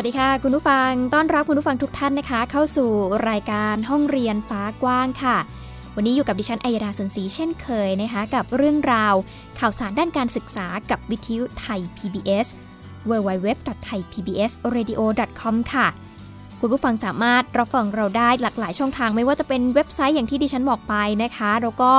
วัสดีค่ะ คุณผู้ฟังต้อนรับคุณผู้ฟังทุกท่านนะคะ เข้าสู่รายการห้องเรียนฟ้ากว้างค่ะ วันนี้อยู่กับดิฉันอัยดาสนศรีเช่นเคยนะคะ กับเรื่องราว ข่าวสารด้านการศึกษากับวิทยุไทย PBS www.thaipbsradio.com ค่ะ คุณผู้ฟังสามารถรับฟังเราได้หลากหลายช่องทาง ไม่ว่าจะเป็นเว็บไซต์อย่างที่ดิฉันบอกไปนะคะ แล้วก็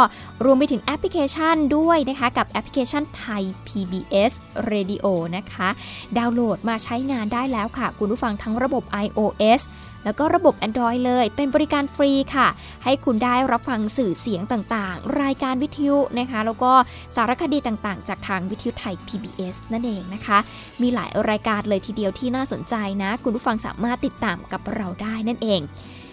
รวมไปถึงแอปพลิเคชันด้วยนะคะ กับแอปพลิเคชันไทย PBS Radio นะคะ ดาวน์โหลดมาใช้งานได้แล้วค่ะ คุณผู้ฟังทั้งระบบ iOS แล้วก็ระบบ Android เลย เป็นบริการฟรีค่ะ ให้คุณได้รับฟังสื่อเสียงต่างๆ รายการวิทยุนะคะ แล้วก็สารคดีต่างๆ จากทางวิทยุไทย PBS นั่นเองนะคะ มีหลายรายการเลยทีเดียวที่น่าสนใจนะ คุณผู้ฟังสามารถติดตามกับเราได้นั่นเอง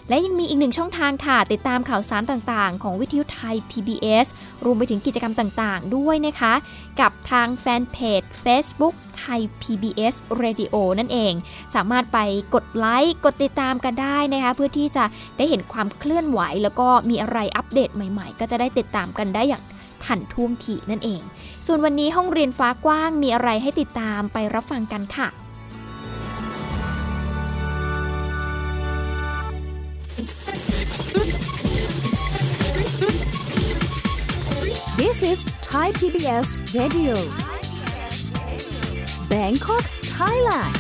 และยังมีอีกหนึ่งช่องทางค่ะ ติดตามข่าวสารต่างๆ ของวิทยุไทย PBS รวมไปถึงกิจกรรมต่างๆ ด้วยนะคะ กับทางแฟนเพจ Facebook ไทย PBS Radio นั่นเอง สามารถไปกดไลค์ กดติดตามกันได้นะคะ เพื่อที่จะได้เห็นความเคลื่อนไหว แล้วก็มีอะไรอัปเดตใหม่ๆ ก็จะได้ติดตามกันได้อย่างทันท่วงทีนั่นเอง ส่วนวันนี้ห้องเรียนฟ้ากว้างมีอะไรให้ติดตามไปรับฟังกันค่ะ This is Thai PBS Radio Bangkok Thailand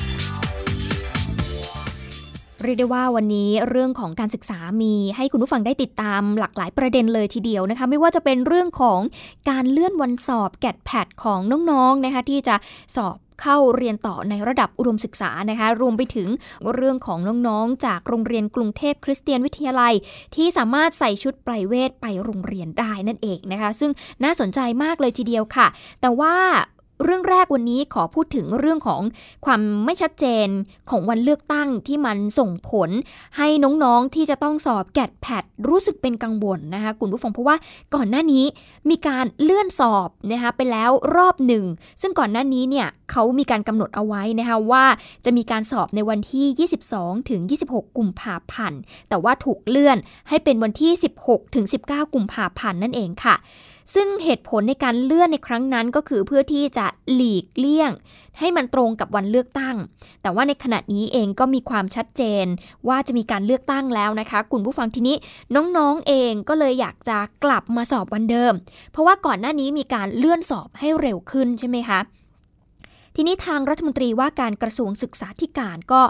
เรียกได้ว่าวันนี้เรื่องของการศึกษามีให้คุณผู้ฟังได้ติดตามหลากหลายประเด็นเลยทีเดียวนะคะ ไม่ว่าจะเป็นเรื่องของการเลื่อนวันสอบแกดแพดของน้องๆนะคะที่จะสอบ เข้าเรียนต่อในระดับอุดมศึกษานะคะรวมไปถึงเรื่องของน้องๆ จากโรงเรียนกรุงเทพคริสเตียนวิทยาลัย ที่สามารถใส่ชุดไพรเวทไปโรงเรียนได้นั่นเองนะคะ ซึ่งน่าสนใจมากเลยทีเดียวค่ะ แต่ว่า เรื่องแรกวันนี้ขอพูดถึงเรื่องของความไม่ชัดเจนของวันเลือกตั้งที่มันส่งผลให้น้องๆที่จะต้องสอบแกดแพดรู้สึกเป็นกังวลนะคะคุณผู้ฟังเพราะว่าก่อนหน้านี้มีการเลื่อนสอบนะคะไปแล้วรอบหนึ่ง ซึ่งก่อนหน้านี้เนี่ยเขามีการกำหนดเอาไว้นะคะว่าจะมีการสอบในวันที่ 22 ถึง 26 กุมภาพันธ์แต่ว่าถูกเลื่อนให้เป็นวันที่ 16 ถึง 19 กุมภาพันธ์นั่นเองค่ะ ซึ่งเหตุผลในการเลื่อนในครั้งนั้นก็คือเพื่อที่จะหลีกเลี่ยง ให้มันตรงกับวันเลือกตั้ง แต่ว่าในขณะนี้เองก็มีความชัดเจน ว่าจะมีการเลือกตั้งแล้วนะคะคุณผู้ฟังทีนี้น้องๆเองก็เลยอยากจะกลับมาสอบวันเดิม เพราะว่าก่อนหน้านี้มีการเลื่อนสอบให้เร็วขึ้นใช่ไหมคะทีนี้ทางรัฐมนตรีว่าการกระทรวงศึกษาธิการก็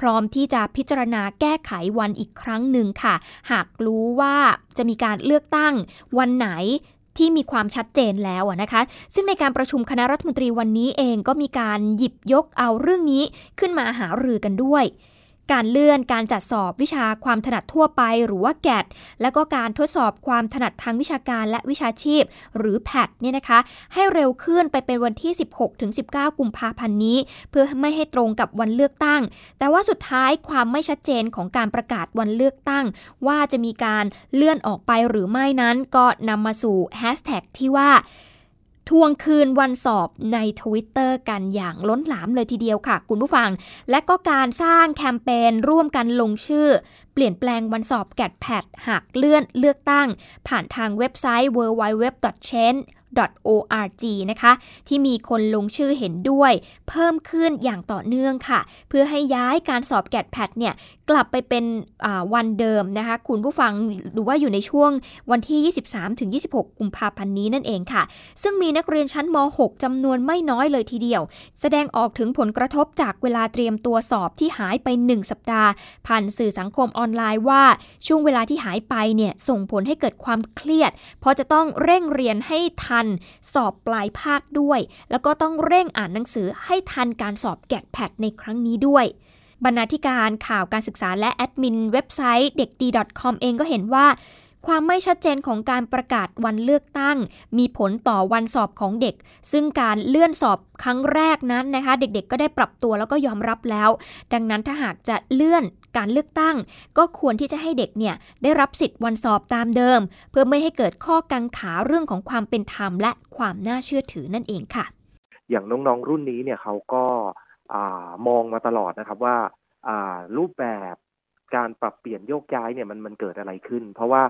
พร้อมที่จะพิจารณาแก้ไขวันอีกครั้งหนึ่งค่ะ หากรู้ว่าจะมีการเลือกตั้งวันไหน ที่มีความชัดเจนแล้วนะคะ ซึ่งในการประชุมคณะรัฐมนตรีวันนี้เองก็มีการหยิบยกเอาเรื่องนี้ขึ้นมาหารือกันด้วย การเลื่อนการจัดสอบวิชาความถนัดทั่วไปหรือว่าแกดและก็การทดสอบความถนัดทางวิชาการและวิชาชีพ หรือ PAT เนี่ยนะคะ ให้เร็วขึ้นไปเป็นวันที่ 16-19 กุมภาพันธ์นี้ เพื่อไม่ให้ตรงกับวันเลือกตั้ง แต่ว่าสุดท้ายความไม่ชัดเจนของการประกาศวันเลือกตั้ง ว่าจะมีการเลื่อนออกไปหรือไม่นั้นก็นำมาสู่แฮชแท็กที่ว่า ทวงคืนวันสอบในทวิตเตอร์กันอย่างล้นหลามเลยทีเดียวค่ะ คุณผู้ฟัง และก็การสร้างแคมเปญร่วมกันลงชื่อ เปลี่ยนแปลงวันสอบ GAT PAT หากเลื่อนเลือกตั้ง ผ่านทางเว็บไซต์ www.change .org นะคะ ที่มีคนลงชื่อเห็นด้วย เพิ่มขึ้นอย่างต่อเนื่องค่ะ เพื่อให้ย้ายการสอบแกดแพดเนี่ยกลับไปเป็นวันเดิมนะคะ คุณผู้ฟังหรือว่าอยู่ในช่วงวันที่ 23-26 กุมภาพันธ์นี้นั่นเองค่ะ ซึ่งมีนักเรียนชั้นม .6 จำนวนไม่น้อยเลยทีเดียว แสดงออกถึงผลกระทบจากเวลาเตรียมตัวสอบที่หายไป 1 สัปดาห์ ผ่านสื่อสังคมออนไลน์ว่า ช่วงเวลาที่หายไปเนี่ยส่งผลให้เกิดความเครียด เพราะจะต้องเร่งเรียนให้ทันสอบปลายภาคด้วย แล้วก็ต้องเร่งอ่านหนังสือให้ทันการสอบแกดแพดในครั้งนี้ด้วยบรรณาธิการข่าวการศึกษาและแอดมินเว็บไซต์เด็กดี .com เองก็เห็นว่า ความไม่ชัดเจนของการประกาศวันเลือกตั้ง มีผลต่อวันสอบของเด็ก ซึ่งการเลื่อนสอบครั้งแรกนั้นนะคะ เด็กๆ ก็ได้ปรับตัวแล้วก็ยอมรับแล้ว ดังนั้นถ้าหากจะเลื่อน การเลือกตั้ง ก็ควรที่จะให้เด็กเนี่ยได้รับสิทธิ์วันสอบตามเดิม เพื่อไม่ให้เกิดข้อกังขาเรื่องของความเป็นธรรม และความน่าเชื่อถือนั่นเองค่ะ อย่างน้องๆรุ่นนี้เนี่ยเขาก็มองมาตลอดนะครับว่ารูปแบบการปรับเปลี่ยนโยกย้ายเนี่ยมันมันเกิดอะไรขึ้น เพราะว่า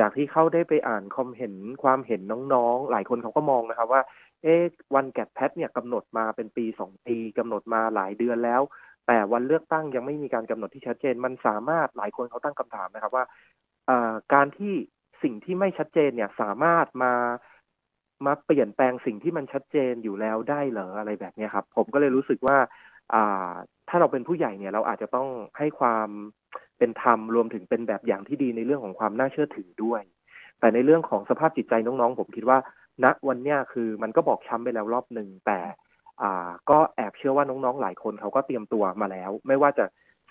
จากที่เขาได้ไปอ่านคอมเห็นความเห็นน้องๆ หลายคนเขาก็มองนะครับว่า เอ๊ะวันแกดแพทเนี่ยกำหนดมาเป็นปีสองปีกำหนดมาหลายเดือนแล้ว แต่วันเลือกตั้งยังไม่มีการกำหนดที่ชัดเจน มันสามารถหลายคนเขาตั้งคำถามนะครับว่าการที่สิ่งที่ไม่ชัดเจนเนี่ยสามารถมามาเปลี่ยนแปลงสิ่งที่มันชัดเจนอยู่แล้วได้เหรออะไรแบบนี้ครับ ผมก็เลยรู้สึกว่าถ้าเราเป็นผู้ใหญ่เนี่ย เราอาจจะต้องให้ความเป็นธรรมรวมถึงเป็นแบบอย่างที่ดีในเรื่องของความน่าเชื่อถือด้วย แต่ในเรื่องของสภาพจิตใจน้องๆ ผมคิดว่าณวันเนี้ยคือมันก็บอกช้ำไปแล้วรอบหนึ่งแต่ อ่า ก็แอบเชื่อว่าน้องๆ หลายคนเขาก็เตรียมตัวมาแล้ว ไม่ว่าจะ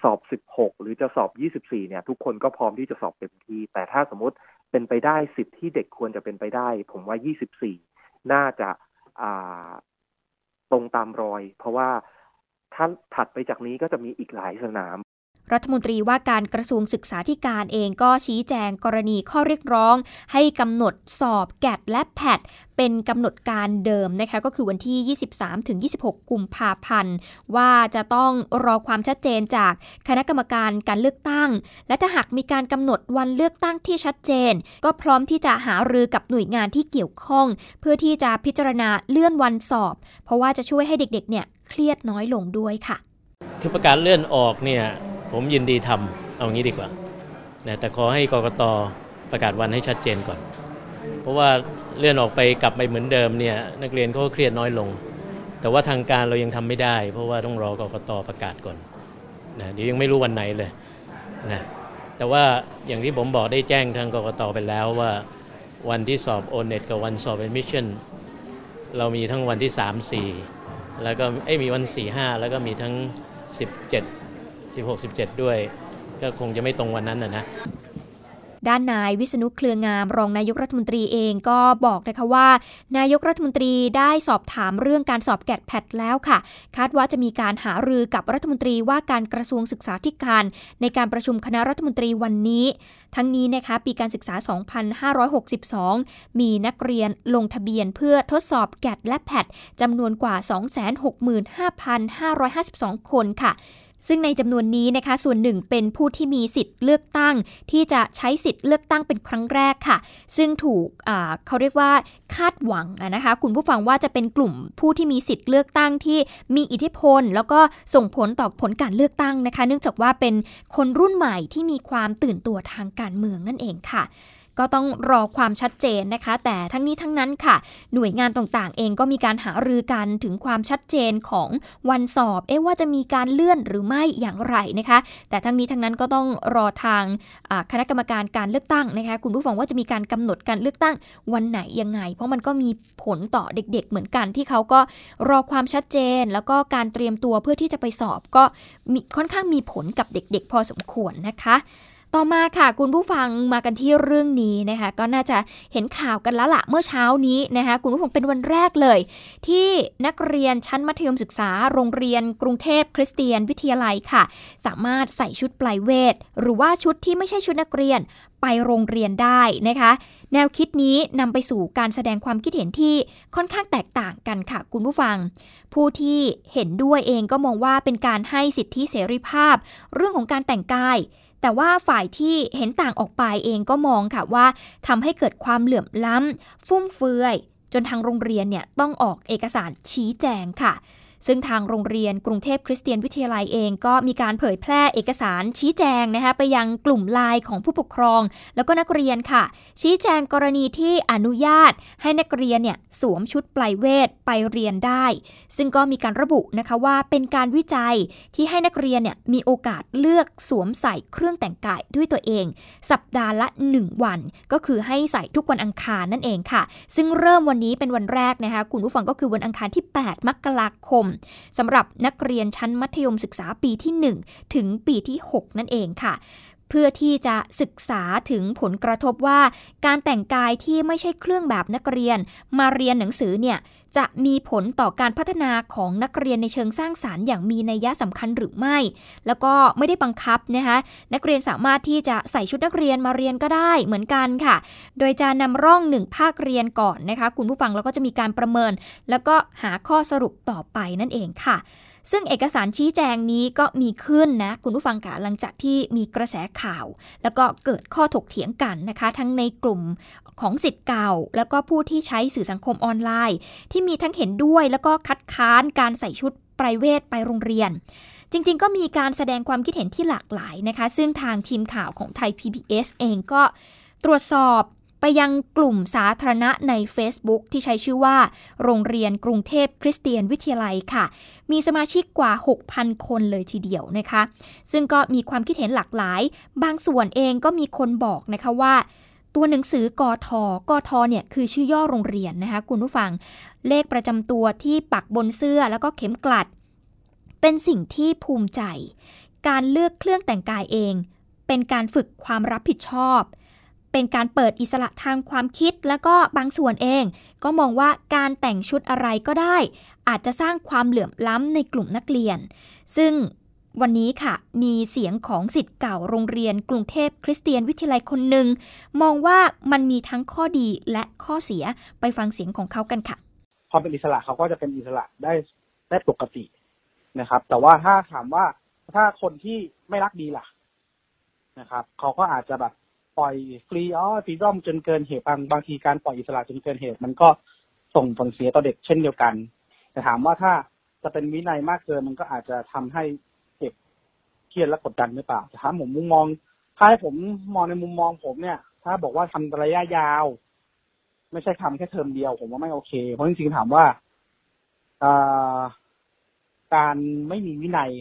สอบ 16 หรือจะสอบ 24 เนี่ย ทุกคนก็พร้อมที่จะสอบเต็มที่ แต่ถ้าสมมติเป็นไปได้สิทธิ์ที่เด็กควรจะเป็นไปได้ ผมว่า 24 น่าจะอ่าตรงตามรอย เพราะว่าถ้าถัดไปจากนี้ก็จะมีอีกหลายสนาม รัฐมนตรีว่าการกระทรวงศึกษาธิการเองก็ชี้แจงกรณีข้อเรียกร้อง ให้กำหนดสอบแกดและแพดเป็นกำหนดการเดิมนะคะก็คือวันที่ 23-26 กุมภาพันธ์ ว่าจะต้องรอความชัดเจนจากคณะกรรมการการเลือกตั้ง และถ้าหากมีการกำหนดวันเลือกตั้งที่ชัดเจน ก็พร้อมที่จะหารือกับหน่วยงานที่เกี่ยวข้อง เพื่อที่จะพิจารณาเลื่อนวันสอบ เพราะว่าจะช่วยให้เด็กๆเนี่ยเครียดน้อยลงด้วยค่ะ คือประกาศเลื่อนออกเนี่ย ผมยินดีทำเอางี้ดีกว่านะแต่ขอให้กกตประกาศวันให้ชัดเจนก่อน เพราะว่าเลื่อนออกไปกลับไปเหมือนเดิมเนี่ยนักเรียนก็เครียดน้อยลง แต่ว่าทางการเรายังทำไม่ได้ เพราะว่าต้องรอกกตประกาศก่อนนะเดี๋ยวยังไม่รู้วันไหนเลยนะแต่ว่าอย่างที่ผมบอกได้แจ้งทางกกตไปแล้วว่าวันที่สอบ O-NET กับวันสอบ admissionเรามีทั้งวันที่ 3 4 แล้วก็ไอ้มีวัน 4 5 แล้วก็มีทั้ง 17 16 17 ด้วย ก็คงจะไม่ตรงวันนั้นนะนะด้านนายวิษณุเครืองามรองนายกรัฐมนตรีเองก็บอกนะคะว่า นายกรัฐมนตรีได้สอบถามเรื่องการสอบแกดแพดแล้วค่ะ คาดว่าจะมีการหารือกับรัฐมนตรีว่าการกระทรวงศึกษาธิการ ในการประชุมคณะรัฐมนตรีวันนี้ ทั้งนี้นะคะปีการศึกษา 2562 มีนักเรียนลงทะเบียนเพื่อทดสอบแกดและแพดจำนวนกว่า 265,552 คนค่ะ ซึ่งในจำนวนนี้นะคะส่วนหนึ่งเป็นผู้ที่มีสิทธิ์เลือกตั้ง ที่จะใช้สิทธิ์เลือกตั้งเป็นครั้งแรกค่ะ ซึ่งถูกเขาเรียกว่าคาดหวังนะคะคุณผู้ฟังว่าจะเป็นกลุ่มผู้ที่มีสิทธิ์เลือกตั้งที่มีอิทธิพล แล้วก็ส่งผลต่อผลการเลือกตั้งนะคะ เนื่องจากว่าเป็นคนรุ่นใหม่ที่มีความตื่นตัวทางการเมืองนั่นเองค่ะ ก็ต้องรอความชัดเจนนะคะ แต่ทั้งนี้ทั้งนั้นค่ะ หน่วยงานต่างๆ เองก็มีการหารือกันถึงความชัดเจนของวันสอบ เอ๊ะว่าจะมีการเลื่อนหรือไม่อย่างไรนะคะ แต่ทั้งนี้ทั้งนั้นก็ต้องรอทางคณะกรรมการการเลือกตั้งนะคะ คุณผู้ฟังว่าจะมีการกำหนดการเลือกตั้งวันไหนยังไง เพราะมันก็มีผลต่อเด็ก ๆ เหมือนกันที่เขาก็รอความชัดเจน แล้วก็การเตรียมตัวเพื่อที่จะไปสอบก็มีค่อนข้างมีผลกับเด็ก ๆ พอสมควรนะคะ ต่อมาค่ะคุณผู้ฟังมากันที่เรื่องนี้นะคะก็น่าจะเห็นข่าวกันแล้วละเมื่อเช้านี้นะคะคุณผู้ฟังเป็นวันแรกเลย ที่นักเรียนชั้นมัธยมศึกษา โรงเรียนกรุงเทพคริสเตียนวิทยาลัยค่ะ สามารถใส่ชุดปลายเวท หรือว่าชุดที่ไม่ใช่ชุดนักเรียนไปโรงเรียนได้นะคะ แนวคิดนี้นำไปสู่การแสดงความคิดเห็นที่ค่อนข้างแตกต่างกันค่ะคุณผู้ฟัง ผู้ที่เห็นด้วยเองก็มองว่าเป็นการให้สิทธิเสรีภาพ เรื่องของการแต่งกาย แต่ว่าฝ่ายที่เห็นต่างออกไปเองก็มองค่ะว่าทำให้เกิดความเหลื่อมล้ำฟุ่มเฟือย จนทางโรงเรียนเนี่ยต้องออกเอกสารชี้แจงค่ะ ซึ่งทางโรงเรียนกรุงเทพคริสเตียนวิทยาลัยเองก็มีการเผยแพร่เอกสารชี้แจงนะคะไปยังกลุ่มไลน์ของผู้ปกครอง แล้วก็นักเรียนค่ะ ชี้แจงกรณีที่อนุญาตให้นักเรียนเนี่ยสวมชุดปลายเวทไปเรียนได้ ซึ่งก็มีการระบุนะคะว่าเป็นการวิจัยที่ให้นักเรียนเนี่ยมีโอกาสเลือกสวมใส่เครื่องแต่งกายด้วยตัวเอง สัปดาห์ละ 1 วัน ก็คือให้ใส่ทุกวันอังคารนั่นเองค่ะ ซึ่งเริ่มวันนี้เป็นวันแรกนะคะคุณผู้ฟังก็คือวันอังคารที่ 8 มกราคมสำหรับนักเรียนชั้นมัธยมศึกษาปีที่ 1 ถึงปีที่ 6 นั่นเองค่ะ เพื่อที่จะศึกษาถึงผลกระทบว่า การแต่งกายที่ไม่ใช่เครื่องแบบนักเรียน มาเรียนหนังสือเนี่ยจะมีผลต่อการพัฒนาของนักเรียนในเชิงสร้างสารรค์อย่างมีนัยยะสำคัญหรือไม่ แล้วก็ไม่ได้บังคับนะคะนักเรียนสามารถที่จะใส่ชุดนักเรียนมาเรียนก็ได้เหมือนกันค่ะ โดยจะนำร่องหนึ่งภาคเรียนก่อนนะคะคุณผู้ฟังแล้วก็จะมีการประเมิน แล้วก็หาข้อสรุปต่อไปนั่นเองค่ะซึ่งเอกสารชี้แจงนี้ก็มีขึ้นนะคุณผู้ฟังค่ะหลังจากที่มีกระแสข่าว แล้วก็เกิดข้อถกเถียงกันนะคะ ทั้งในกลุ่มของสิทธิ์เก่า แล้วก็ผู้ที่ใช้สื่อสังคมออนไลน์ ที่ที่มีทั้งเห็นด้วยแล้วก็คัดค้านการใส่ชุดไพรเวทไปโรงเรียน จริงๆ ก็มีการแสดงความคิดเห็นที่หลากหลายนะคะ ซึ่งทางทีมข่าวของไทย PBS เองก็ตรวจสอบไปยังกลุ่มสาธารณะใน Facebook ที่ใช้ชื่อว่า โรงเรียนกรุงเทพคริสเตียนวิทยาลัยค่ะ มีสมาชิกกว่า 6,000 คนเลยทีเดียวนะคะ ซึ่งก็มีความคิดเห็นหลากหลาย บางส่วนเองก็มีคนบอกนะคะว่า ตัวหนังสือกอทอกอทอเนี่ยคือชื่อย่อโรงเรียนนะคะคุณผู้ฟัง เลขประจำตัวที่ปักบนเสื้อแล้วก็เข็มกลัด เป็นสิ่งที่ภูมิใจ การเลือกเครื่องแต่งกายเอง เป็นการฝึกความรับผิดชอบ เป็นการเปิดอิสระทางความคิดแล้วก็บางส่วนเอง ก็มองว่าการแต่งชุดอะไรก็ได้ อาจจะสร้างความเหลื่อมล้ำในกลุ่มนักเรียน ซึ่ง วันนี้ค่ะ มีเสียงของสิทธิ์เก่าโรงเรียนกรุงเทพคริสเตียนวิทยาลัยคนหนึ่ง มองว่ามันมีทั้งข้อดีและข้อเสียไปฟังเสียงของเขากันค่ะพอเป็นอิสระเขาก็จะเป็นอิสระได้ได้ปกตินะครับ แต่ว่าถ้าถามว่าถ้าคนที่ไม่รักดีล่ะนะครับเขาก็อาจจะแบบปล่อยฟรีอ๋อฟรีดอมจนเกินเหตุบางบางทีการปล่อยอิสระจนเกินเหตุ มันก็ส่งผลเสียต่อเด็กเช่นเดียวกัน แต่ถามว่าถ้าจะเป็นวินัยมากเกินมันก็อาจจะทำให้ รียดและกดดันหรือเปล่าแต่ถ้าผมมุมมอง ถ้าให้ผมมองในมุมมองผมเนี่ย ถ้าบอกว่าทำระยะยาว ไม่ใช่ทำแค่เทอมเดียว ผมว่าไม่โอเค เพราะจริงๆถามว่าการไม่มีวินัย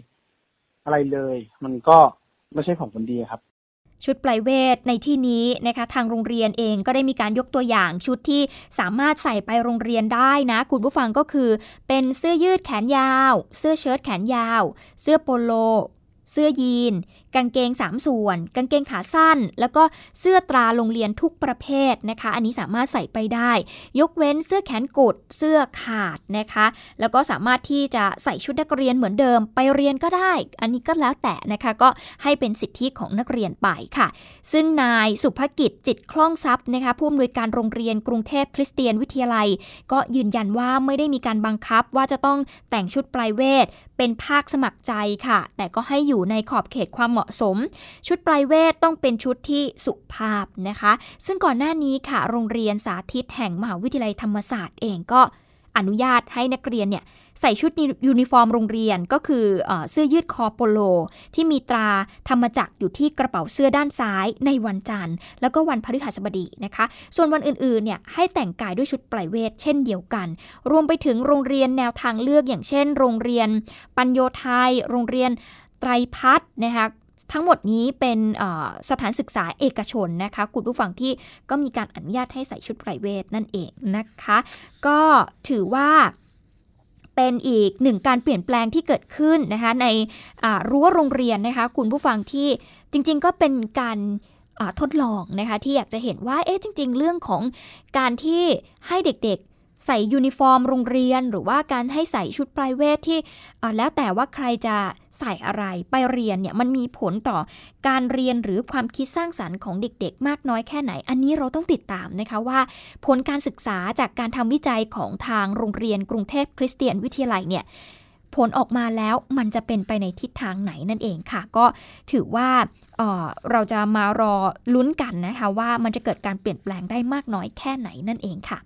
อะไรเลย มันก็ไม่ใช่ของผลดีครับชุดปลายเวทในที่นี้นะคะทางโรงเรียนเองก็ได้มีการยกตัวอย่างชุดที่สามารถใส่ไปโรงเรียนได้นะ คุณผู้ฟังก็คือ เป็นเสื้อยืดแขนยาว เสื้อเชิ้ตแขนยาว เสื้อโปโล เสื้อยีน กางเกง 3 ส่วน กางเกงขาสั้น แล้วก็เสื้อตราโรงเรียนทุกประเภทนะคะ อันนี้สามารถใส่ไปได้ ยกเว้นเสื้อแขนกุดเสื้อขาดนะคะ แล้วก็สามารถที่จะใส่ชุดนักเรียนเหมือนเดิมไปเรียนก็ได้ อันนี้ก็แล้วแต่นะคะก็ให้เป็นสิทธิของนักเรียนไปค่ะ ซึ่งนายสุภกิจจิตคล่องทรัพย์นะคะผู้อำนวยการโรงเรียนกรุงเทพคริสเตียนวิทยาลัย ก็ยืนยันว่าไม่ได้มีการบังคับว่าจะต้องแต่งชุดปลายเวทเป็นภาคสมัครใจค่ะ แต่ก็ให้อยู่ในขอบเขตความเหมาะสม ชุดปลายเวทต้องเป็นชุดที่สุภาพนะคะ ซึ่งก่อนหน้านี้ค่ะ โรงเรียนสาธิตแห่งมหาวิทยาลัยธรรมศาสตร์เองก็อนุญาตให้นักเรียนเนี่ยใส่ชุดยูนิฟอร์มโรงเรียนก็คือเอเสื้อยืดคอโปโล ที่มีตราธรรมจักรอยู่ที่กระเป๋าเสื้อด้านซ้ายในวันจันทร์ แล้วก็วันพฤหัสบดีนะคะ ส่วนวันอื่นๆเนี่ยให้แต่งกายด้วยชุดไปรเวทเช่นเดียวกัน รวมไปถึงโรงเรียนแนวทางเลือกอย่างเช่น โรงเรียน ปัญโญทัย โรงเรียนไตรพัฒน์นะคะ ทั้งหมดนี้เป็นสถานศึกษาเอกชนนะคะคุณผู้ฟังที่ก็มีการอนุญาตให้ใส่ชุดไพรเวทนั่นเองนะคะ ก็ถือว่าเป็นอีกหนึ่งการเปลี่ยนแปลงที่เกิดขึ้นนะคะในรั้วโรงเรียนนะคะคุณผู้ฟังที่จริง ๆ ก็เป็นการทดลองนะคะที่อยากจะเห็นว่าเอ๊ะจริง ๆ เรื่องของการที่ให้เด็กๆ ใส่ยูนิฟอร์มโรงเรียน หรือว่าการให้ใส่ชุดปลายเวทที่แล้วแต่ว่าใครจะใส่อะไรไปเรียนเนี่ยมันมีผลต่อการเรียนหรือความคิดสร้างสารรค์ของเด็กๆ มากน้อยแค่ไหน อันนี้เราต้องติดตามนะคะว่า ผลการศึกษาจากการทำวิจัยของทางโรงเรียนกรุงเทพคริสเตียนวิทยาลัยเนี่ยผลออกมาแล้วมันจะเป็นไปในทิศทางไหนนั่นเองค่ะ ก็ถือว่าเเราจะมารอลุ้นกันนะคะว่ามันจะเกิดการเปลี่ยนแปลงได้มากน้อยแค่ไหนนั่นเองค่ะ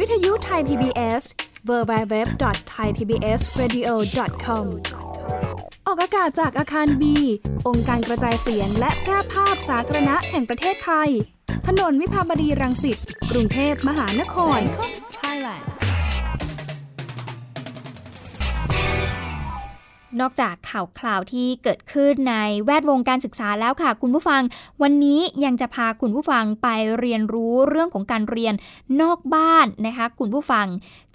วิทยุไทย PBS www.thaipbsradio.com ออกอากาศจากอาคารบี องค์การกระจายเสียงและแพร่ภาพสาธารณะแห่งประเทศไทย ถนนวิภาวดีรังสิต กรุงเทพมหานคร Thailand นอกจากข่าวคราวที่เกิดขึ้นในแวดวงการศึกษาแล้วค่ะ คุณผู้ฟัง วันนี้ยังจะพาคุณผู้ฟังไปเรียนรู้เรื่องของการเรียนนอกบ้านนะคะ คุณผู้ฟัง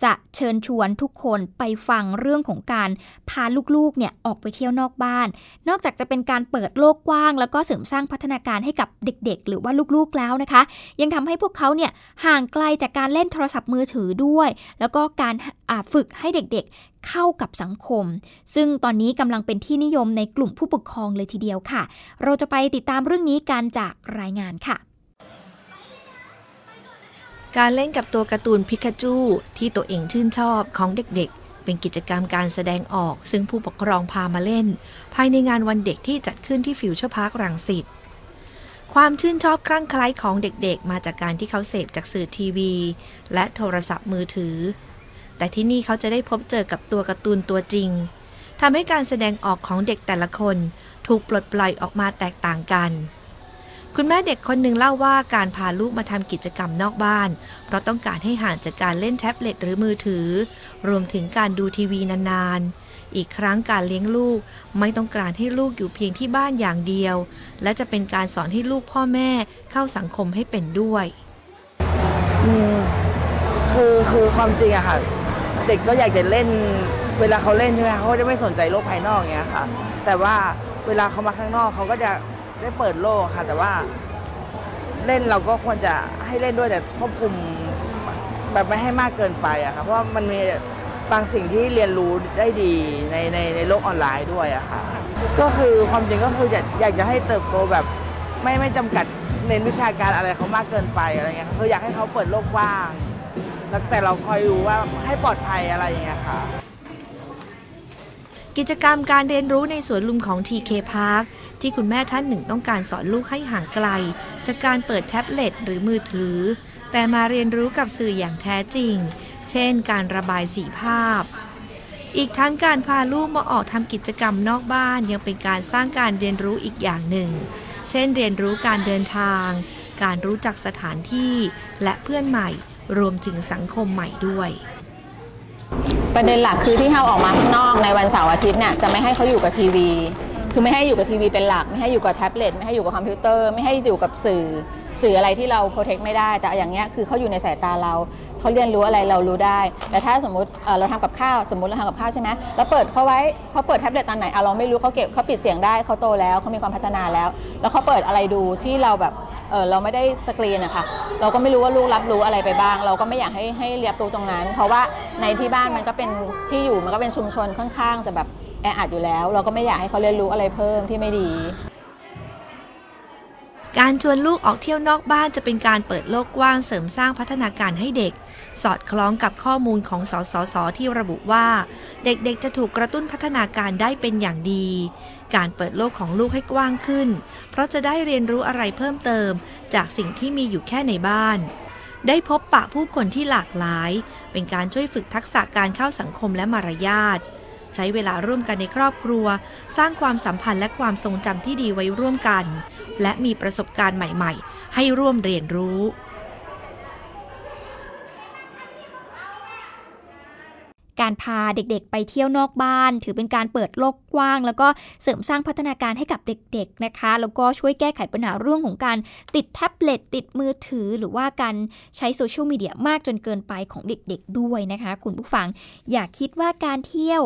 จะเชิญชวนทุกคนไปฟังเรื่องของการพาลูกๆเนี่ยออกไปเที่ยวนอกบ้าน นอกจากจะเป็นการเปิดโลกกว้าง แล้วก็เสริมสร้างพัฒนาการให้กับเด็กๆ หรือว่าลูกๆแล้วนะคะ ยังทำให้พวกเขาเนี่ยห่างไกลจากการเล่นโทรศัพท์มือถือด้วย แล้วก็การฝึกให้เด็กๆ เข้ากับสังคม ซึ่งตอนนี้กำลังเป็นที่นิยมในกลุ่มผู้ปกครองเลยทีเดียวค่ะ เราจะไปติดตามเรื่องนี้การจากรายงานค่ะการเล่นกับตัวการ์ตูนพิกาจูที่ตัวเองชื่นชอบของเด็กๆ เป็นกิจกรรมการแสดงออก ซึ่งผู้ปกครองพามาเล่น ภายในงานวันเด็กที่จัดขึ้นที่ฟิวเจอร์พาร์ครังสิตความชื่นชอบคลั่งไคล้ของเด็กๆ มาจากการที่เขาเสพจากสื่อทีวี และโทรศัพท์มือถือ แต่ที่นี่เขาจะได้พบเจอกับตัวการ์ตูนตัวจริงทำให้การแสดงออกของเด็กแต่ละคน ถูกปลดปล่อยออกมาแตกต่างกัน คุณแม่เด็กคนหนึ่งเล่าว่าการพาลูกมาทำกิจกรรมนอกบ้าน เพราะต้องการให้ห่างจากการเล่นแท็บเล็ตหรือมือถือ รวมถึงการดูทีวีนานๆ อีกครั้งการเลี้ยงลูก ไม่ต้องการให้ลูกอยู่เพียงที่บ้านอย่างเดียว และจะเป็นการสอนให้ลูกพ่อแม่เข้าสังคมให้เป็นด้วยอืมคือคือความจริงอะค่ะ เด็กก็อยากจะเล่น เวลาเขาเล่นใช่ไหมเขาก็จะไม่สนใจโลกภายนอกอย่างเงี้ยค่ะ แต่ว่าเวลาเขามาข้างนอกเขาก็จะได้เปิดโลกค่ะ แต่ว่าเล่นเราก็ควรจะให้เล่นด้วยแต่ควบคุมแบบไม่ให้มากเกินไปอะค่ะเพราะว่ามันมีบางสิ่งที่เรียนรู้ได้ดีในในในโลกออนไลน์ด้วยอะค่ะ ก็คือความจริงก็คืออยากอยากจะให้เติบโตแบบไม่ไม่จำกัดเน้นวิชาการอะไรเขามากเกินไปอะไรเงี้ยคืออยากให้เขาเปิดโลกกว้าง แล้วแต่เราคอยรู้ว่าให้ปลอดภัยอะไรอย่างเงี้ยค่ะ กิจกรรมการเรียนรู้ในสวนลุมของ TK Park ที่คุณแม่ท่านหนึ่งต้องการสอนลูกให้ห่างไกล จากการเปิดแท็บเล็ตหรือมือถือ แต่มาเรียนรู้กับสื่ออย่างแท้จริง เช่น การระบายสีภาพ อีกทั้งการพาลูกมาออกทำกิจกรรมนอกบ้านยังเป็นการสร้างการเรียนรู้อีกอย่างหนึ่ง เช่น เรียนรู้การเดินทาง การรู้จักสถานที่และเพื่อนใหม่ รวมถึงสังคมใหม่ด้วย ประเด็นหลักคือที่เราออกมาข้างนอกในวันเสาร์อาทิตย์เนี่ยจะไม่ให้เขาอยู่กับทีวี คือไม่ให้อยู่กับทีวีเป็นหลัก ไม่ให้อยู่กับแท็บเล็ตไม่ให้อยู่กับคอมพิวเตอร์ ไม่ให้อยู่กับสื่อ สื่ออะไรที่เรา protect ไม่ได้ แต่อย่างเงี้ยคือเขาอยู่ในสายตาเรา เขาเรียนรู้อะไรเรารู้ได้ แต่ถ้าสมมติเราทำกับข้าวสมมติเราทำกับข้าวใช่ไหมแล้วเปิดเขาไว้เขาเปิดแท็บเล็ตตอนไหนอะเราไม่รู้เขาเก็บเขาปิดเสียงได้เขาโตแล้วเขามีความพัฒนาแล้ว แล้วเขาเปิดอะไรดูที่เราแบบเออเราไม่ได้สกรีนนะคะเราก็ไม่รู้ว่าลูกรับรู้อะไรไปบ้าง เราก็ไม่อยากให้ให้เรียบรู้ตรงนั้น เพราะว่าในที่บ้านมันก็เป็นที่อยู่มันก็เป็นชุมชนค่อนข้างจะแบบแออัดอยู่แล้ว เราก็ไม่อยากให้เขาเรียนรู้อะไรเพิ่มที่ไม่ดี การชวนลูกออกเที่ยวนอกบ้านจะเป็นการเปิดโลกกว้างเสริมสร้างพัฒนาการให้เด็ก สอดคล้องกับข้อมูลของสสส ที่ระบุว่า เด็กๆ จะถูกกระตุ้นพัฒนาการได้เป็นอย่างดี การเปิดโลกของลูกให้กว้างขึ้น เพราะจะได้เรียนรู้อะไรเพิ่มเติม จากสิ่งที่มีอยู่แค่ในบ้าน ได้พบปะผู้คนที่หลากหลาย เป็นการช่วยฝึกทักษะการเข้าสังคมและมารยาท ใช้เวลาร่วมกันในครอบครัว สร้างความสัมพันธ์และความทรงจำที่ดีไว้ร่วมกัน และมีประสบการณ์ใหม่ ๆ ให้ร่วมเรียนรู้การพาเด็กๆ ไปเที่ยวนอกบ้าน ถือเป็นการเปิดโลกกว้าง แล้วก็เสริมสร้างพัฒนาการให้กับเด็ก ๆนะคะ แล้วก็ช่วยแก้ไขปัญหาเรื่องของการติดแท็บเล็ตติดมือถือ หรือว่าการใช้โซเชียลมีเดียมากจนเกินไปของเด็กๆ ด้วยนะคะ คุณผู้ฟังอย่าคิดว่าการเที่ยว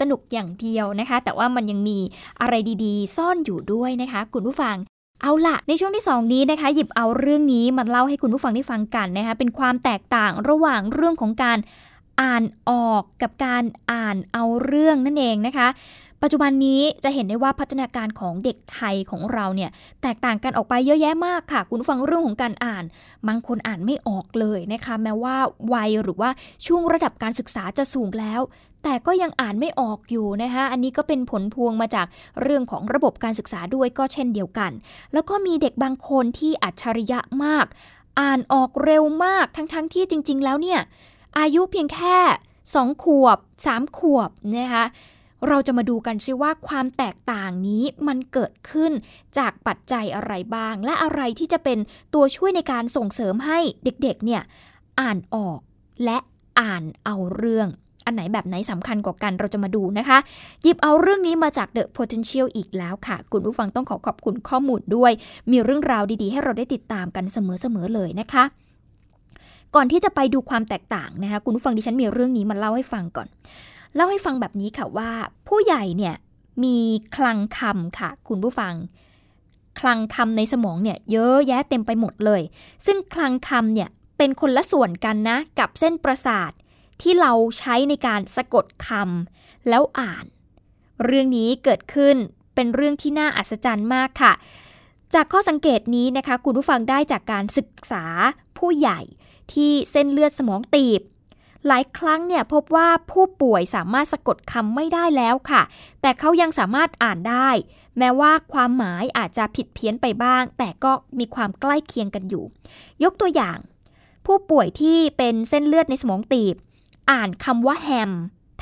สนุกอย่างเดียวนะคะ แต่ว่ามันยังมีอะไรดีๆ ซ่อนอยู่ด้วยนะคะ คุณผู้ฟังเอาละในช่วงที่ 2 นี้นะคะ หยิบเอาเรื่องนี้มาเล่าให้คุณผู้ฟังได้ฟังกันนะคะเป็นความแตกต่างระหว่างเรื่องของการอ่านออกกับการอ่านเอาเรื่องนั่นเองนะคะ ปัจจุบันนี้จะเห็นได้ว่าพัฒนาการของเด็กไทยของเราเนี่ยแตกต่างกันออกไปเยอะแยะมากค่ะ คุณฟังเรื่องของการอ่าน บางคนอ่านไม่ออกเลยนะคะ แม้ว่าวัยหรือว่าช่วงระดับการศึกษาจะสูงแล้ว แต่ก็ยังอ่านไม่ออกอยู่นะคะอันนี้ก็เป็นผลพวงมาจากเรื่องของระบบการศึกษาด้วยก็เช่นเดียวกัน แล้วก็มีเด็กบางคนที่อัจฉริยะมาก อ่านออกเร็วมากทั้งๆทที่จริง ๆ แล้วเนี่ยอายุเพียงแค่ 2 ขวบ 3 ขวบนะคะ เราจะมาดูกันซิว่าความแตกต่างนี้มันเกิดขึ้นจากปัจจัยอะไรบ้าง และอะไรที่จะเป็นตัวช่วยในการส่งเสริมให้เด็กๆ เนี่ยอ่านออกและอ่านเอาเรื่อง อันไหนแบบไหนสำคัญกว่ากันเราจะมาดูนะคะ หยิบเอาเรื่องนี้มาจาก The Potential อีกแล้วค่ะ คุณผู้ฟังต้องขอขอบคุณข้อมูลด้วย มีเรื่องราวดีๆ ให้เราได้ติดตามกันเสมอๆเลยนะคะ ก่อนที่จะไปดูความแตกต่างนะคะ คุณผู้ฟังดิฉันมีเรื่องนี้มาเล่าให้ฟังก่อน เล่าให้ฟังแบบนี้ค่ะว่า ผู้ใหญ่เนี่ยมีคลังคำค่ะ คุณผู้ฟัง คลังคำในสมองเนี่ยเยอะแยะเต็มไปหมดเลย ซึ่งคลังคำเนี่ยเป็นคนละส่วนกันนะ กับเส้นประสาทที่เราใช้ในการสะกดคำแล้วอ่าน เรื่องนี้เกิดขึ้นเป็นเรื่องที่น่าอัศจรรย์มากค่ะ จากข้อสังเกตนี้นะคะ คุณผู้ฟังได้จากการศึกษาผู้ใหญ่ที่เส้นเลือดสมองตีบ หลายครั้งเนี่ยพบว่าผู้ป่วยสามารถสะกดคำไม่ได้แล้วค่ะ แต่เขายังสามารถอ่านได้ แม้ว่าความหมายอาจจะผิดเพี้ยนไปบ้าง แต่ก็มีความใกล้เคียงกันอยู่ ยกตัวอย่าง ผู้ป่วยที่เป็นเส้นเลือดในสมองตีบ อ่านคำว่าแฮม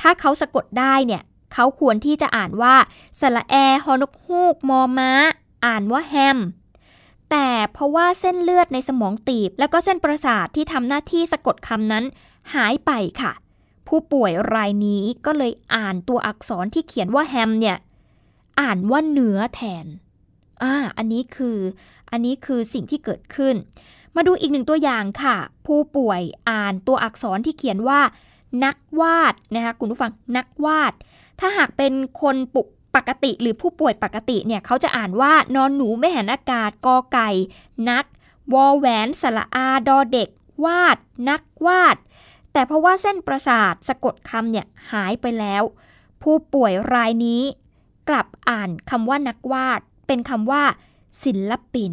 ถ้าเขาสะกดได้เนี่ยเขาควรที่จะอ่านว่าสระแอฮอนกฮูกมอม้า อ่านว่าแฮมแต่เพราะว่าเส้นเลือดในสมองตีบ และก็เส้นประสาทที่ทำหน้าที่สะกดคำนั้น หายไปค่ะ ผู้ป่วยรายนี้ก็เลยอ่านตัวอักษรที่เขียนว่าแฮมเนี่ย อ่านว่าเนื้อแทนอ่าอันนี้คือ อันนี้คือสิ่งที่เกิดขึ้น มาดูอีกหนึ่งตัวอย่างค่ะ ผู้ป่วยอ่านตัวอักษรที่เขียนว่า นักวาดนะคะคุณผู้ฟังนักวาด ถ้าหากเป็นคนปุปกติหรือผู้ป่วยปกติเนี่ยเขาจะอ่านว่านอนหนูไม่หันอากาศกอไก่ นัก วอแหวนสระอาดอเด็ก วาด นักวาด แต่เพราะว่าเส้นประสาทสะกดคำเนี่ยหายไปแล้ว ผู้ป่วยรายนี้ กลับอ่านคำว่านักวาด เป็นคำว่า ศิลปิน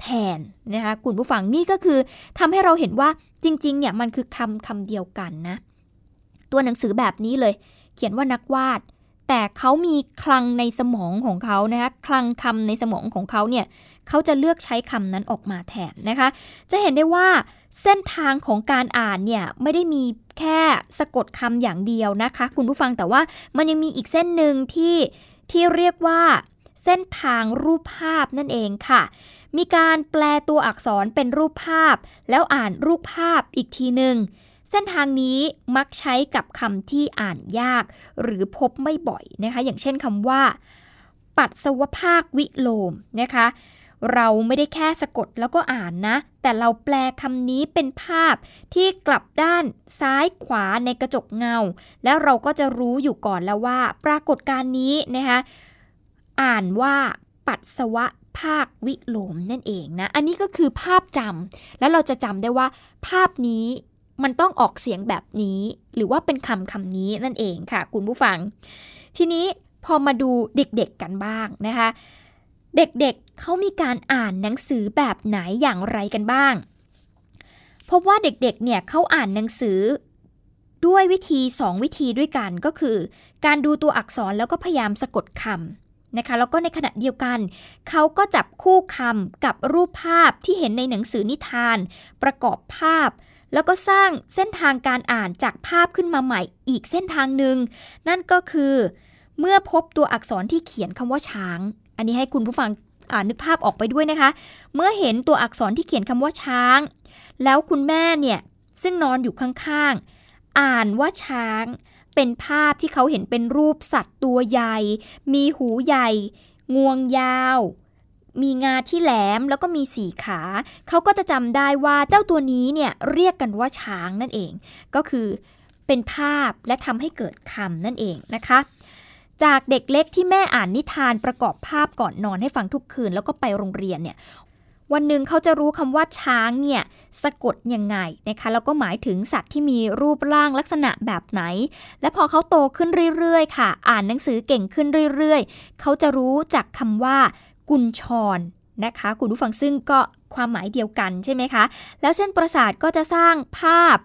แทนนะคะคุณผู้ฟังนี่ก็คือทำให้เราเห็นว่าจริงๆเนี่ยมันคือคำคำเดียวกันนะ ตัวหนังสือแบบนี้เลย เขียนว่านักวาด แต่เขามีคลังในสมองของเขานะคะคลังคำในสมองของเขาเนี่ยเขาจะเลือกใช้คำนั้นออกมาแทนนะคะ จะเห็นได้ว่าเส้นทางของการอ่านเนี่ยไม่ได้มีแค่สะกดคำอย่างเดียวนะคะ คุณผู้ฟังแต่ว่ามันยังมีอีกเส้นหนึ่งที่ที่เรียกว่า เส้นทางรูปภาพนั่นเองค่ะ มีการแปลตัวอักษรเป็นรูปภาพ แล้วอ่านรูปภาพอีกทีหนึ่ง เส้นทางนี้มักใช้กับคำที่อ่านยาก หรือพบไม่บ่อยนะคะ อย่างเช่นคำว่า ปัสสาวภาควิโลมนะคะ เราไม่ได้แค่สะกดแล้วก็อ่านนะ แต่เราแปลคำนี้เป็นภาพที่กลับด้านซ้ายขวาในกระจกเงา แล้วเราก็จะรู้อยู่ก่อนแล้วว่า ปรากฏการณ์นี้นะคะอ่านว่าปัสสาวะภาควิโลมนั่นเองนะ อันนี้ก็คือภาพจำแล้วเราจะจำได้ว่า ภาพนี้ มันต้องออกเสียงแบบนี้ หรือว่าเป็นคำคำนี้นั่นเองค่ะ คุณผู้ฟัง ทีนี้พอมาดูเด็กๆกันบ้างนะคะ เด็กๆเเขามีการอ่านหนังสือแบบไหนอย่างไรกันบ้าง พบว่าเด็กๆเนี่ยเขาอ่านหนังสือด้วยวิธี 2 วิธีด้วยกันก็คือ การดูตัวอักษรแล้วก็พยายามสะกดคำนะคะแล้วก็ในขณะเดียวกัน เขาก็จับคู่คำกับรูปภาพที่เห็นในหนังสือนิทาน ประกอบภาพ แล้วก็สร้างเส้นทางการอ่านจากภาพขึ้นมาใหม่อีกเส้นทางหนึ่ง นั่นก็คือ เมื่อพบตัวอักษรที่เขียนคำว่าช้าง อันนี้ให้คุณผู้ฟังนึกภาพออกไปด้วยนะคะ เมื่อเห็นตัวอักษรที่เขียนคำว่าช้าง แล้วคุณแม่เนี่ยซึ่งนอนอยู่ข้างๆ อ่านว่าช้างเป็นภาพที่เขาเห็นเป็นรูปสัตว์ตัวใหญ่ มีหูใหญ่ งวงยาว มีงาที่แหลมแล้วก็มีสีขา เขาก็จะจำได้ว่าเจ้าตัวนี้เนี่ยเรียกกันว่าช้างนั่นเอง ก็คือเป็นภาพและทำให้เกิดคำนั่นเองนะคะ จากเด็กเล็กที่แม่อ่านนิทานประกอบภาพก่อนนอนให้ฟังทุกคืน แล้วก็ไปโรงเรียนเนี่ยวันหนึ่งเขาจะรู้คำว่าช้างเนี่ยสะกดยังไงนะคะแล้วก็หมายถึงสัตว์ที่มีรูปร่างลักษณะแบบไหน และพอเขาโตขึ้นเรื่อยๆ ค่ะ อ่านหนังสือเก่งขึ้นเรื่อยๆ เขาจะรู้จักคำว่า กุญชรนะคะ คุณผู้ฟังซึ่งก็ความหมายเดียวกันใช่ไหมคะ แล้วเส้นประสาทก็จะสร้างภาพ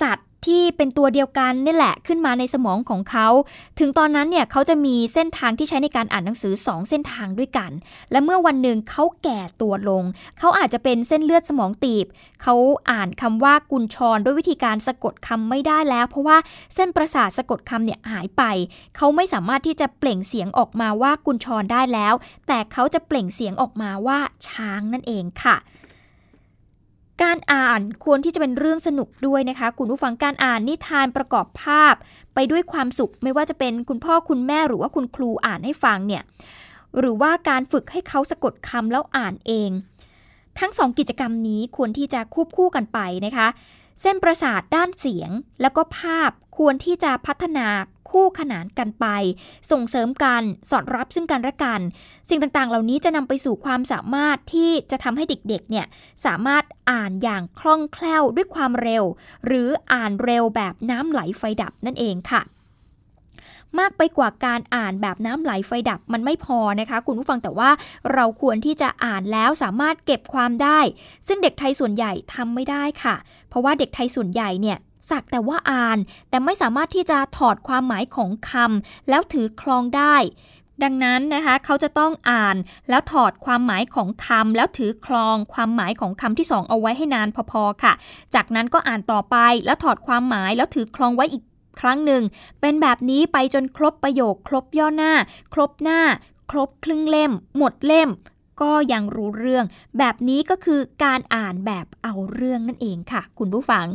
สัตว์ ที่เป็นตัวเดียวกันนี่แหละขึ้นมาในสมองของเขา ถึงตอนนั้นเนี่ยเขาจะมีเส้นทางที่ใช้ในการอ่านหนังสือ 2 เส้นทางด้วยกัน และเมื่อวันหนึ่งเขาแก่ตัวลง เขาอาจจะเป็นเส้นเลือดสมองตีบ เขาอ่านคำว่ากุญชรด้วยวิธีการสะกดคำไม่ได้แล้ว เพราะว่าเส้นประสาทสะกดคำเนี่ยหายไป เขาไม่สามารถที่จะเปล่งเสียงออกมาว่ากุญชรได้แล้ว แต่เขาจะเปล่งเสียงออกมาว่าช้างนั่นเองค่ะ การอ่านควรที่จะเป็นเรื่องสนุกด้วยนะคะคุณผู้ฟังการอ่านนิทานประกอบภาพ ไปด้วยความสุขไม่ว่าจะเป็นคุณพ่อคุณแม่หรือว่าคุณครูอ่านให้ฟังเนี่ยหรือว่าการฝึกให้เขาสะกดคำแล้วอ่านเอง ทั้งสองกิจกรรมนี้ควรที่จะควบคู่กันไปนะคะ เส้นประสาทด้านเสียง แล้วก็ภาพควรที่จะพัฒนาคู่ขนานกันไป ส่งเสริมกันสอดรับซึ่งกันและกัน สิ่งต่างๆ เหล่านี้จะนำไปสู่ความสามารถที่จะทำให้เด็กๆเนี่ยสามารถอ่านอย่างคล่องแคล่วด้วยความเร็ว หรืออ่านเร็วแบบน้ำไหลไฟดับนั่นเองค่ะ มากไปกว่าการอ่านแบบน้ำไหลไฟดับมันไม่พอนะคะ คุณผู้ฟังแต่ว่าเราควรที่จะอ่านแล้วสามารถเก็บความได้ ซึ่งเด็กไทยส่วนใหญ่ทำไม่ได้ค่ะ เพราะว่าเด็กไทยส่วนใหญ่เนี่ยสักแต่ว่าอ่าน แต่ไม่สามารถที่จะถอดความหมายของคำแล้วถือคลองได้ ดังนั้นนะคะ เขาจะต้องอ่านแล้วถอดความหมายของคำแล้วถือคลองความหมายของคำที่สองเอาไว้ให้นานพอๆค่ะ จากนั้นก็อ่านต่อไปแล้วถอดความหมายแล้วถือคลองไว้อีก ครั้งหนึ่ง เป็นแบบนี้ไปจนครบประโยค ครบย่อหน้า ครบหน้า ครบครึ่งเล่ม หมดเล่ม ก็ยังรู้เรื่อง แบบนี้ก็คือการอ่านแบบเอาเรื่องนั่นเองค่ะ คุณผู้ฟัง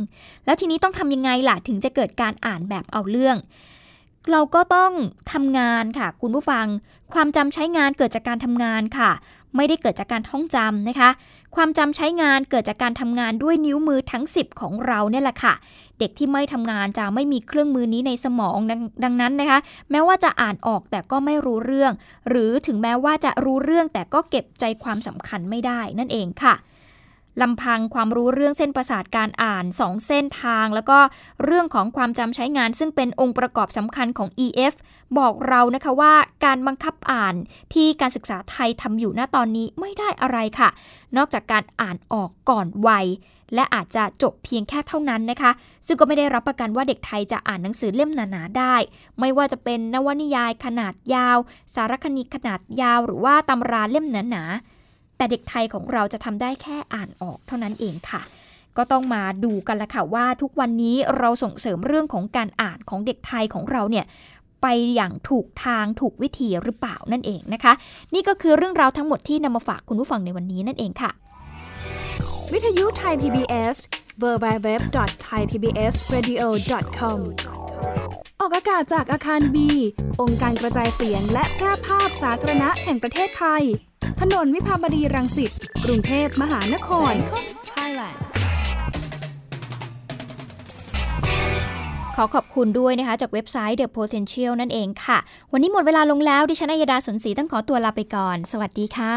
แล้วทีนี้ต้องทำยังไงล่ะถึงจะเกิดการอ่านแบบเอาเรื่องเราก็ต้องทำงานค่ะ คุณผู้ฟัง ความจำใช้งานเกิดจากการทำงานค่ะ ไม่ได้เกิดจากการท่องจำนะคะ ความจำใช้งานเกิดจากการทำงานด้วยนิ้วมือทั้ง 10 ของเราเนี่ยแหละค่ะ เด็กที่ไม่ทำงานจะไม่มีเครื่องมือนี้ในสมองดดังนั้นนะคะ แม้ว่าจะอ่านออกแต่ก็ไม่รู้เรื่อง หรือถึงแม้ว่าจะรู้เรื่องแต่ก็เก็บใจความสำคัญไม่ได้นั่นเองค่ะ ลำพังความรู้เรื่องเส้นประสาทการอ่าน2เส้นทาง แล้วก็เรื่องของความจำใช้งาน ซึ่งเป็นองค์ประกอบสำคัญของ EF บอกเรานะคะว่าการบังคับอ่านที่การศึกษาไทยทำอยู่ณตอนนี้ไม่ได้อะไรค่ะ นอกจากการอ่านออกก่อนวัย และอาจจะจบเพียงแค่เท่านั้นนะคะ ซึ่งก็ไม่ได้รับประกันว่าเด็กไทยจะอ่านหนังสือเล่มหนาๆได้ ไม่ว่าจะเป็นนวนิยายขนาดยาว สารคดีขนาดยาว หรือว่าตำราเล่มหนาๆ แต่เด็กไทยของเราจะทำได้แค่อ่านออกเท่านั้นเองค่ะ ก็ต้องมาดูกันละค่ะว่าทุกวันนี้เราส่งเสริมเรื่องของการอ่านของเด็กไทยของเราเนี่ยไปอย่างถูกทางถูกวิธีหรือเปล่านั่นเองนะคะ นี่ก็คือเรื่องราวทั้งหมดที่นำมาฝากคุณผู้ฟังในวันนี้นั่นเองค่ะ วิทยุไทย PBS www.thaipbsradio.com ออกอากาศจากอาคารบี องค์การกระจายเสียงและแพร่ภาพสาธารณะแห่งประเทศไทย ถนนวิภาวดีรังสิต กรุงเทพมหานคร Thailand ขอขอบคุณด้วยนะคะ จากเว็บไซต์ The Potential นั่นเองค่ะ วันนี้หมดเวลาลงแล้ว ดิฉันอัยดาสนศรีต้องขอตัวลาไปก่อน สวัสดีค่ะ